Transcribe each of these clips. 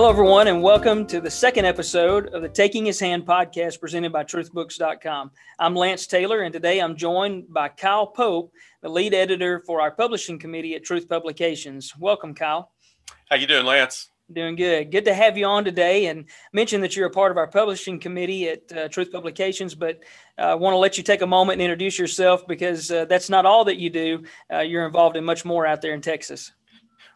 Hello, everyone, and welcome to the second episode of the Taking His Hand podcast presented by truthbooks.com. I'm Lance Taylor, and today I'm joined by Kyle Pope, the lead editor for our publishing committee at Truth Publications. Welcome, Kyle. How you doing, Lance? Doing good. Good to have you on today and mention that you're a part of our publishing committee at uh, Truth Publications, but I uh, want to let you take a moment and introduce yourself because uh, that's not all that you do. Uh, you're involved in much more out there in Texas.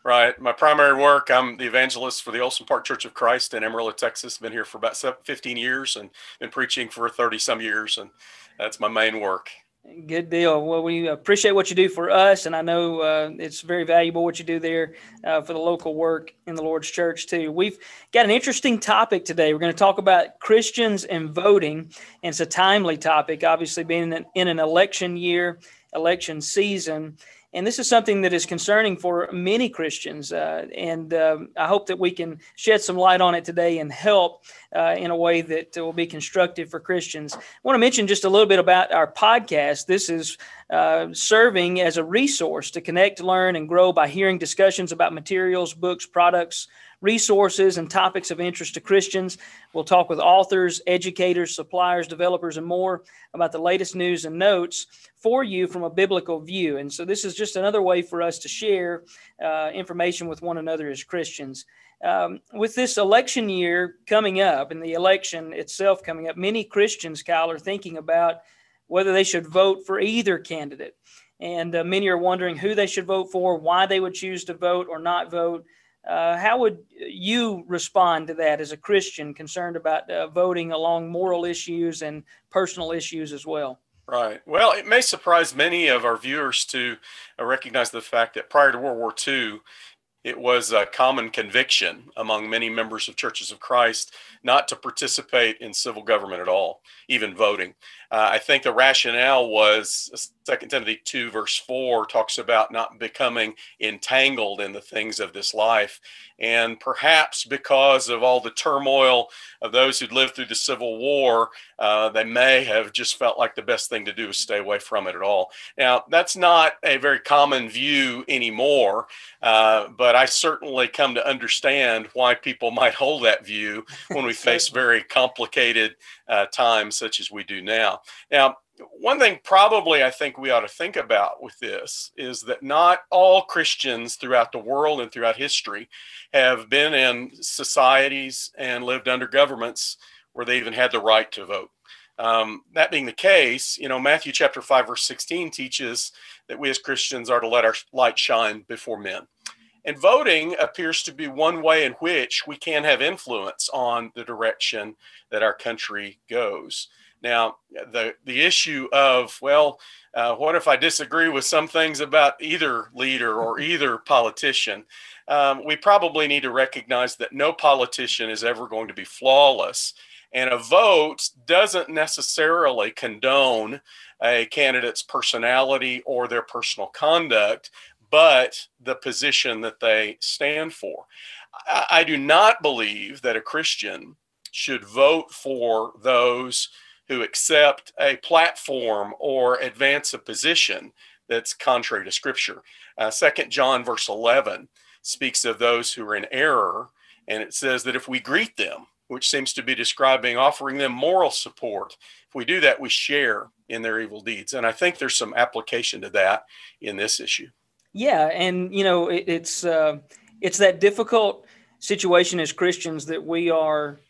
Right. My primary work, I'm the evangelist for the Olsen Park Church of Christ in Amarillo, Texas. Been here for about 15 years and been preaching for 30 some years. And that's my main work. Good deal. Well, we appreciate what you do for us, and I know uh, it's very valuable what you do there uh, for the local work in the Lord's church, too. We've got an interesting topic today. We're going to talk about Christians and voting, and it's a timely topic, obviously, being in an, in an election year, election season. And this is something that is concerning for many Christians. Uh, and uh, I hope that we can shed some light on it today and help uh, in a way that will be constructive for Christians. I want to mention just a little bit about our podcast. This is uh, serving as a resource to connect, learn, and grow by hearing discussions about materials, books, products, resources, and topics of interest to Christians. We'll talk with authors, educators, suppliers, developers, and more about the latest news and notes for you from a biblical view. And so, this is just another way for us to share uh, information with one another as Christians. Um, with this election year coming up and the election itself coming up, many Christians, Kyle, are thinking about whether they should vote for either candidate. And uh, many are wondering who they should vote for, why they would choose to vote or not vote. Uh, how would you respond to that as a Christian concerned about uh, voting along moral issues and personal issues as well? Right. Well, it may surprise many of our viewers to uh, recognize the fact that prior to World War II, it was a common conviction among many members of churches of Christ not to participate in civil government at all, even voting. Uh, I think the rationale was Second Timothy 2, verse 4 talks about not becoming entangled in the things of this life. And perhaps because of all the turmoil of those who'd lived through the Civil War, uh, they may have just felt like the best thing to do is stay away from it at all. Now, that's not a very common view anymore, uh, but I certainly come to understand why people might hold that view when we face very complicated uh, times such as we do now. Now, one thing probably I think we ought to think about with this is that not all Christians throughout the world and throughout history have been in societies and lived under governments where they even had the right to vote. Um, that being the case, you know, Matthew chapter 5, verse 16 teaches that we as Christians are to let our light shine before men. And voting appears to be one way in which we can have influence on the direction that our country goes. Now, the the issue of well, uh, what if I disagree with some things about either leader or either politician? Um, we probably need to recognize that no politician is ever going to be flawless, and a vote doesn't necessarily condone a candidate's personality or their personal conduct, but the position that they stand for. I, I do not believe that a Christian should vote for those who accept a platform or advance a position that's contrary to Scripture. Uh, Second John verse 11 speaks of those who are in error, and it says that if we greet them, which seems to be describing offering them moral support, if we do that, we share in their evil deeds. And I think there's some application to that in this issue. Yeah, and you know it, it's uh, it's that difficult situation as Christians that we are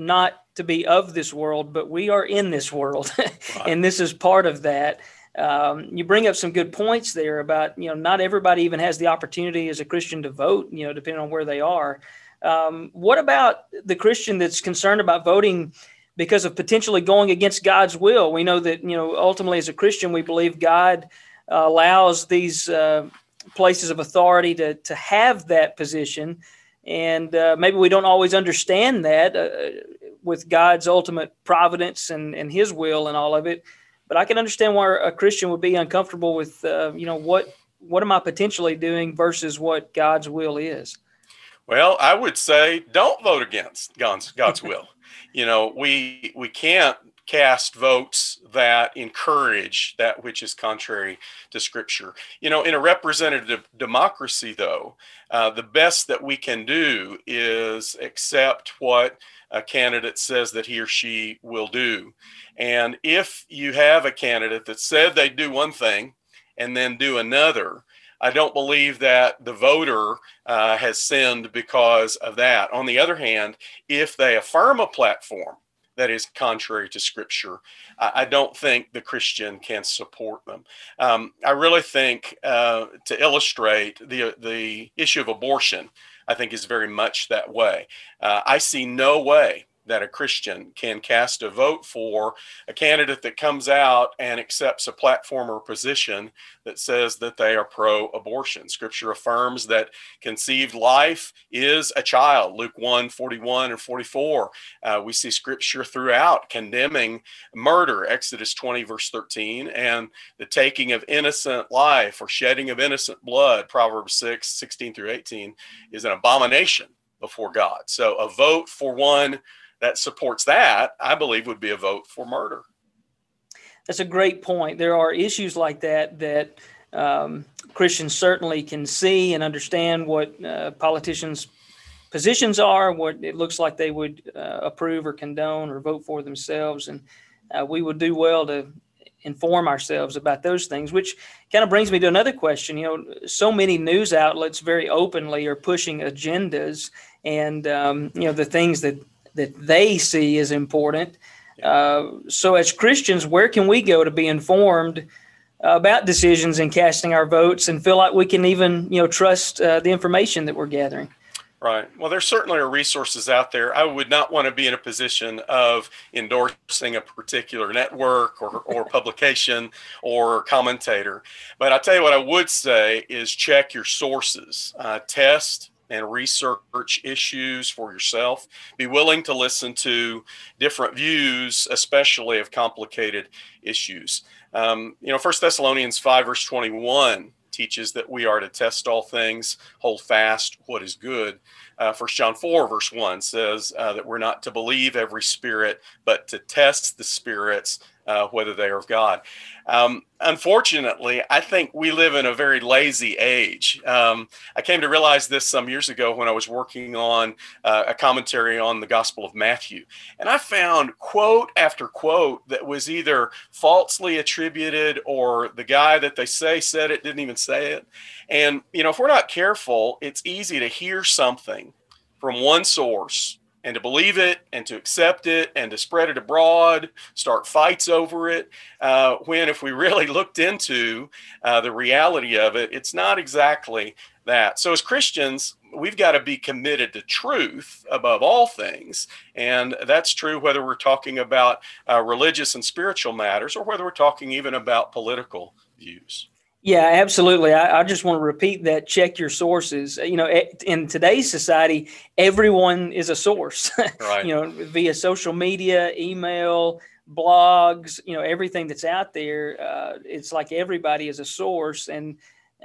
not to be of this world, but we are in this world, and this is part of that. Um, you bring up some good points there about you know not everybody even has the opportunity as a Christian to vote. You know, depending on where they are. Um, what about the Christian that's concerned about voting because of potentially going against God's will? We know that you know ultimately as a Christian we believe God uh, allows these uh, places of authority to to have that position and uh, maybe we don't always understand that uh, with God's ultimate providence and, and His will and all of it. But I can understand why a Christian would be uncomfortable with, uh, you know, what what am I potentially doing versus what God's will is. Well, I would say don't vote against God's God's will. You know, we we can't cast votes that encourage that which is contrary to Scripture. You know, in a representative democracy, though, uh, the best that we can do is accept what a candidate says that he or she will do. And if you have a candidate that said they'd do one thing and then do another, I don't believe that the voter uh, has sinned because of that. On the other hand, if they affirm a platform that is contrary to Scripture, I, I don't think the Christian can support them. Um, I really think uh, to illustrate the the issue of abortion, I think is very much that way. Uh, I see no way that a Christian can cast a vote for a candidate that comes out and accepts a platform or position that says that they are pro abortion. Scripture affirms that conceived life is a child, Luke 1 41 and 44. Uh, we see scripture throughout condemning murder, Exodus 20, verse 13, and the taking of innocent life or shedding of innocent blood, Proverbs 6 16 through 18, is an abomination before God. So a vote for one that supports that, I believe, would be a vote for murder. That's a great point. There are issues like that that um, Christians certainly can see and understand what uh, politicians' positions are, what it looks like they would uh, approve or condone or vote for themselves, and uh, we would do well to inform ourselves about those things. Which kind of brings me to another question. You know, so many news outlets very openly are pushing agendas, and um, you know the things that that they see as important. Uh, so, as Christians, where can we go to be informed about decisions and casting our votes, and feel like we can even, you know, trust uh, the information that we're gathering? Right. Well, there certainly are resources out there. I would not want to be in a position of endorsing a particular network or, or publication or commentator. But I tell you what I would say is check your sources, uh, test and research issues for yourself. Be willing to listen to different views, especially of complicated issues. Um, you know, First Thessalonians 5, verse 21 teaches that we are to test all things, hold fast what is good. Uh, First John 4, verse 1 says uh, that we're not to believe every spirit, but to test the spirits uh, whether they are of God. Um, unfortunately, I think we live in a very lazy age. Um, I came to realize this some years ago when I was working on uh, a commentary on the Gospel of Matthew. And I found quote after quote that was either falsely attributed or the guy that they say said it didn't even say it. And, you know, if we're not careful, it's easy to hear something from one source and to believe it and to accept it and to spread it abroad, start fights over it. Uh, when, if we really looked into uh, the reality of it, it's not exactly that. So, as Christians, we've got to be committed to truth above all things. And that's true whether we're talking about uh, religious and spiritual matters or whether we're talking even about political views. Yeah, absolutely. I, I, just want to repeat that. Check your sources. You know, in today's society, everyone is a source. Right. you know, via social media, email, blogs. You know, everything that's out there. Uh, it's like everybody is a source, and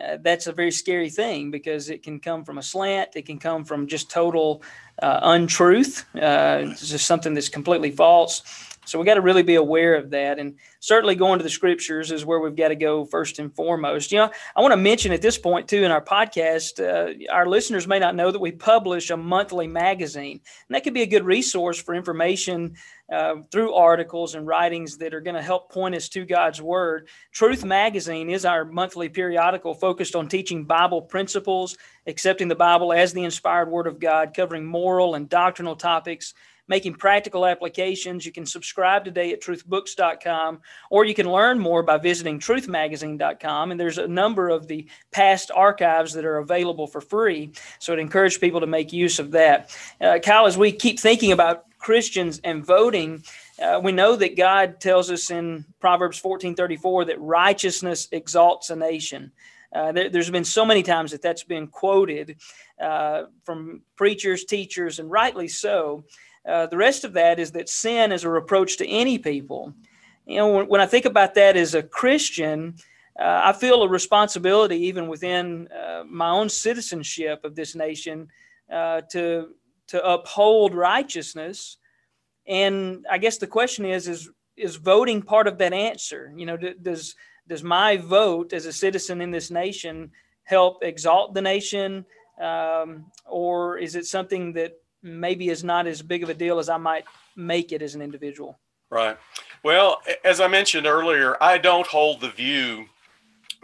uh, that's a very scary thing because it can come from a slant. It can come from just total uh, untruth. Uh, it's just something that's completely false. So we got to really be aware of that. And certainly going to the scriptures is where we've got to go first and foremost. You know, I want to mention at this point, too, in our podcast, uh, our listeners may not know that we publish a monthly magazine. And that could be a good resource for information uh, through articles and writings that are going to help point us to God's Word. Truth Magazine is our monthly periodical focused on teaching Bible principles, accepting the Bible as the inspired Word of God, covering moral and doctrinal topics making practical applications. You can subscribe today at truthbooks.com, or you can learn more by visiting truthmagazine.com. And there's a number of the past archives that are available for free. So I'd encourage people to make use of that. Uh, Kyle, as we keep thinking about Christians and voting, uh, we know that God tells us in Proverbs 14:34 that righteousness exalts a nation. Uh, there, has been so many times that that's been quoted uh, from preachers, teachers, and rightly so. Uh, the rest of that is that sin is a reproach to any people. You know, when, when I think about that as a Christian, uh, I feel a responsibility, even within uh, my own citizenship of this nation, uh, to to uphold righteousness. And I guess the question is: is is voting part of that answer? You know, does does my vote as a citizen in this nation help exalt the nation, um, or is it something that maybe is not as big of a deal as I might make it as an individual? Right. Well, as I mentioned earlier, I don't hold the view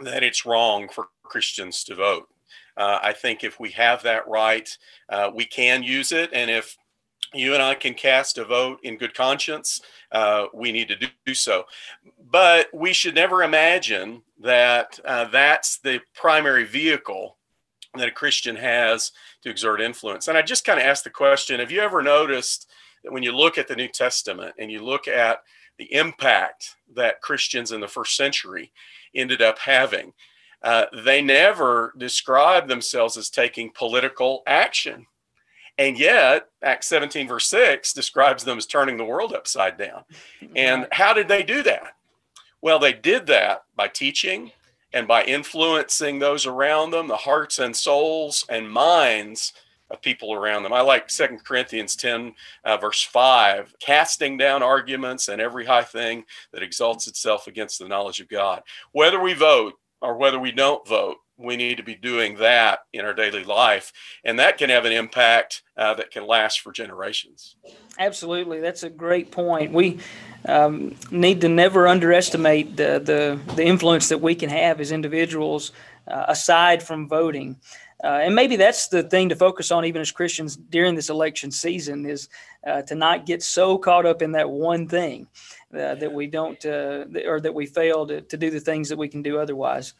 that it's wrong for Christians to vote. Uh, I think if we have that right, uh, we can use it. And if you and I can cast a vote in good conscience, uh, we need to do, do, so. But we should never imagine that uh, that's the primary vehicle that a Christian has to exert influence. And I just kind of asked the question have you ever noticed that when you look at the New Testament and you look at the impact that Christians in the first century ended up having, uh, they never describe themselves as taking political action. And yet, Acts 17, verse 6 describes them as turning the world upside down. And how did they do that? Well, they did that by teaching and by influencing those around them, the hearts and souls and minds of people around them. I like Second Corinthians 10, uh, verse 5, casting down arguments and every high thing that exalts itself against the knowledge of God. Whether we vote or whether we don't vote, we need to be doing that in our daily life. And that can have an impact uh, that can last for generations. Absolutely. That's a great point. We um, need to never underestimate the, the, the, influence that we can have as individuals uh, aside from voting. Uh, and maybe that's the thing to focus on, even as Christians during this election season, is uh, to not get so caught up in that one thing uh, that we don't, uh, or that we fail to, to do the things that we can do otherwise.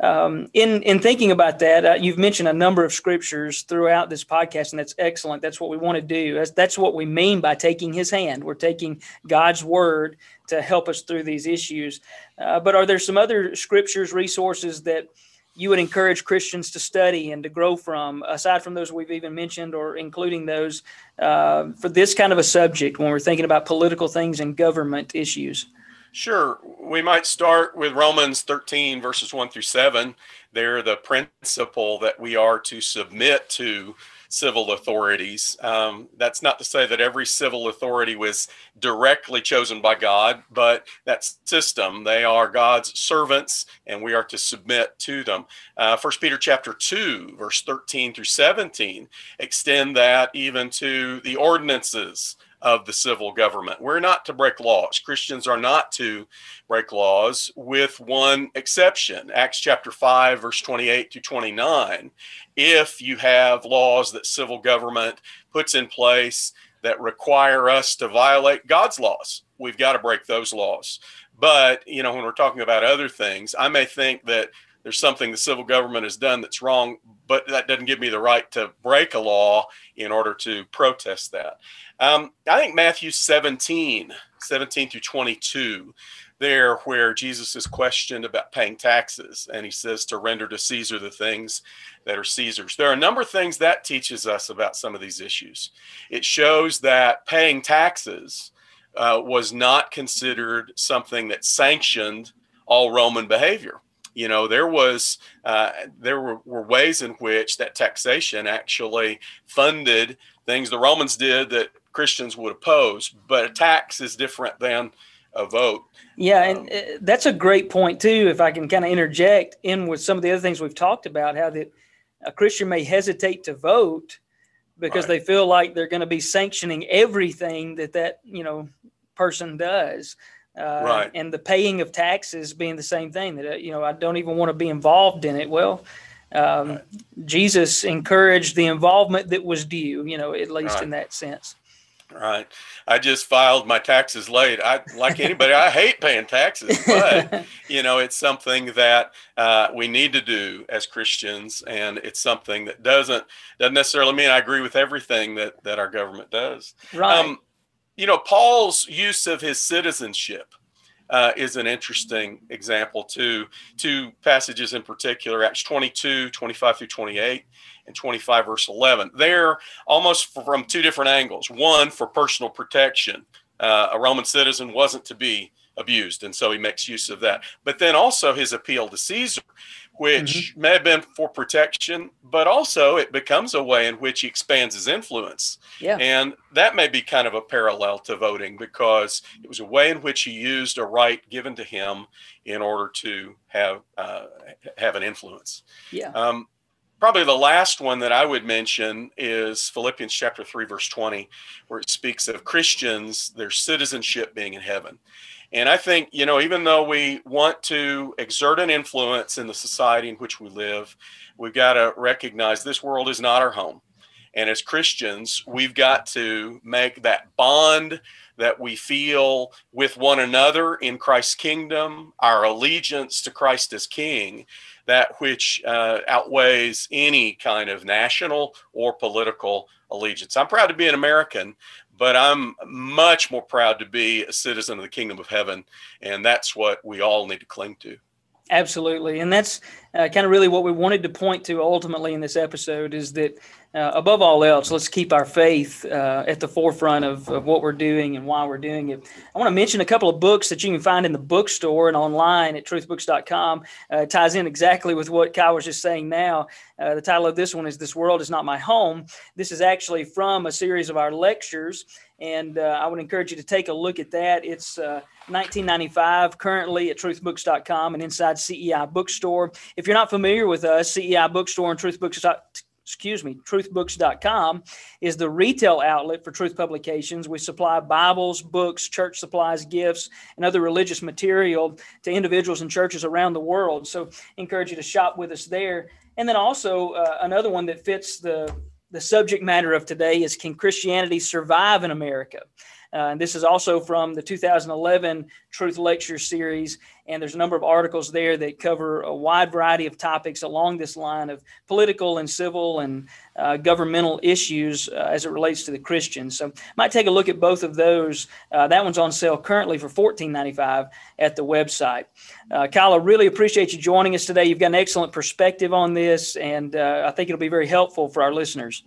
Um, in in thinking about that, uh, you've mentioned a number of scriptures throughout this podcast, and that's excellent. That's what we want to do. That's, that's what we mean by taking His hand. We're taking God's word to help us through these issues. Uh, but are there some other scriptures, resources that you would encourage Christians to study and to grow from, aside from those we've even mentioned, or including those uh, for this kind of a subject when we're thinking about political things and government issues? Sure. We might start with Romans 13, verses 1 through 7. They're the principle that we are to submit to civil authorities. Um, that's not to say that every civil authority was directly chosen by God, but that system, they are God's servants, and we are to submit to them. Uh, First Peter chapter 2, verse 13 through 17, extend that even to the ordinances of the civil government. We're not to break laws. Christians are not to break laws, with one exception Acts chapter 5, verse 28 to 29. If you have laws that civil government puts in place that require us to violate God's laws, we've got to break those laws. But, you know, when we're talking about other things, I may think that there's something the civil government has done that's wrong, but that doesn't give me the right to break a law in order to protest that. Um, I think Matthew 17, 17 through 22, there where Jesus is questioned about paying taxes, and he says to render to Caesar the things that are Caesar's. There are a number of things that teaches us about some of these issues. It shows that paying taxes uh, was not considered something that sanctioned all Roman behavior you know there was uh, there were, were, ways in which that taxation actually funded things the romans did that christians would oppose but a tax is different than a vote yeah and um, uh, that's a great point too if i can kind of interject in with some of the other things we've talked about how that a christian may hesitate to vote because right. they feel like they're going to be sanctioning everything that that you know person does uh, right. And the paying of taxes being the same thing that, uh, you know, I don't even want to be involved in it. Well, um, right. Jesus encouraged the involvement that was due, you know, at least right. in that sense. Right. I just filed my taxes late. I like anybody. I hate paying taxes, but you know, it's something that uh, we need to do as Christians, and it's something that doesn't doesn't necessarily mean I agree with everything that that our government does. Right. Um, you know, Paul's use of his citizenship uh, is an interesting example too. Two passages in particular, Acts 22, 25 through 28, and 25, verse 11. They're almost from two different angles. One, for personal protection. Uh, a Roman citizen wasn't to be abused, and so he makes use of that. But then also his appeal to Caesar, which mm-hmm. may have been for protection, but also it becomes a way in which he expands his influence. Yeah. And that may be kind of a parallel to voting because it was a way in which he used a right given to him in order to have uh, have an influence. Yeah. Um, probably the last one that I would mention is Philippians chapter 3 verse 20 where it speaks of Christians their citizenship being in heaven. And I think, you know, even though we want to exert an influence in the society in which we live, we've got to recognize this world is not our home. And as Christians, we've got to make that bond that we feel with one another in Christ's kingdom, our allegiance to Christ as King, that which uh, outweighs any kind of national or political allegiance. I'm proud to be an American, but I'm much more proud to be a citizen of the kingdom of heaven. And that's what we all need to cling to. Absolutely. And that's uh, kind of really what we wanted to point to ultimately in this episode is that uh, above all else, let's keep our faith uh, at the forefront of, of what we're doing and why we're doing it. I want to mention a couple of books that you can find in the bookstore and online at truthbooks.com. Uh, it ties in exactly with what Kyle was just saying now. Uh, the title of this one is This World is Not My Home. This is actually from a series of our lectures, and uh, I would encourage you to take a look at that. It's 1995 uh, currently at truthbooks.com and inside CEI Bookstore. If you're not familiar with us, CEI Bookstore and truthbooks.com excuse me, truthbooks.com is the retail outlet for truth publications. We supply Bibles, books, church supplies, gifts, and other religious material to individuals and churches around the world. So, encourage you to shop with us there. And then also uh, another one that fits the the subject matter of today is Can Christianity Survive in America? Uh, and this is also from the 2011 Truth Lecture Series. And there's a number of articles there that cover a wide variety of topics along this line of political and civil and uh, governmental issues uh, as it relates to the Christians. So, might take a look at both of those. Uh, that one's on sale currently for $14.95 at the website. Uh, Kyle, I really appreciate you joining us today. You've got an excellent perspective on this, and uh, I think it'll be very helpful for our listeners.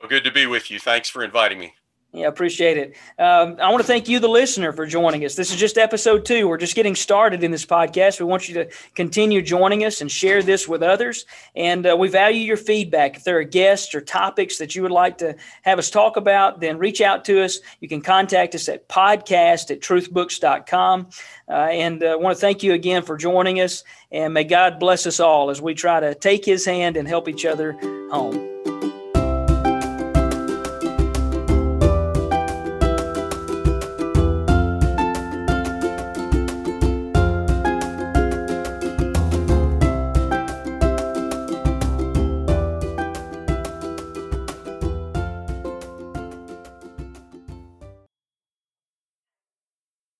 Well, good to be with you. Thanks for inviting me. Yeah, appreciate it. Um, I want to thank you, the listener, for joining us. This is just episode two. We're just getting started in this podcast. We want you to continue joining us and share this with others. And uh, we value your feedback. If there are guests or topics that you would like to have us talk about, then reach out to us. You can contact us at podcast at truthbooks.com. Uh, and I uh, want to thank you again for joining us. And may God bless us all as we try to take his hand and help each other home.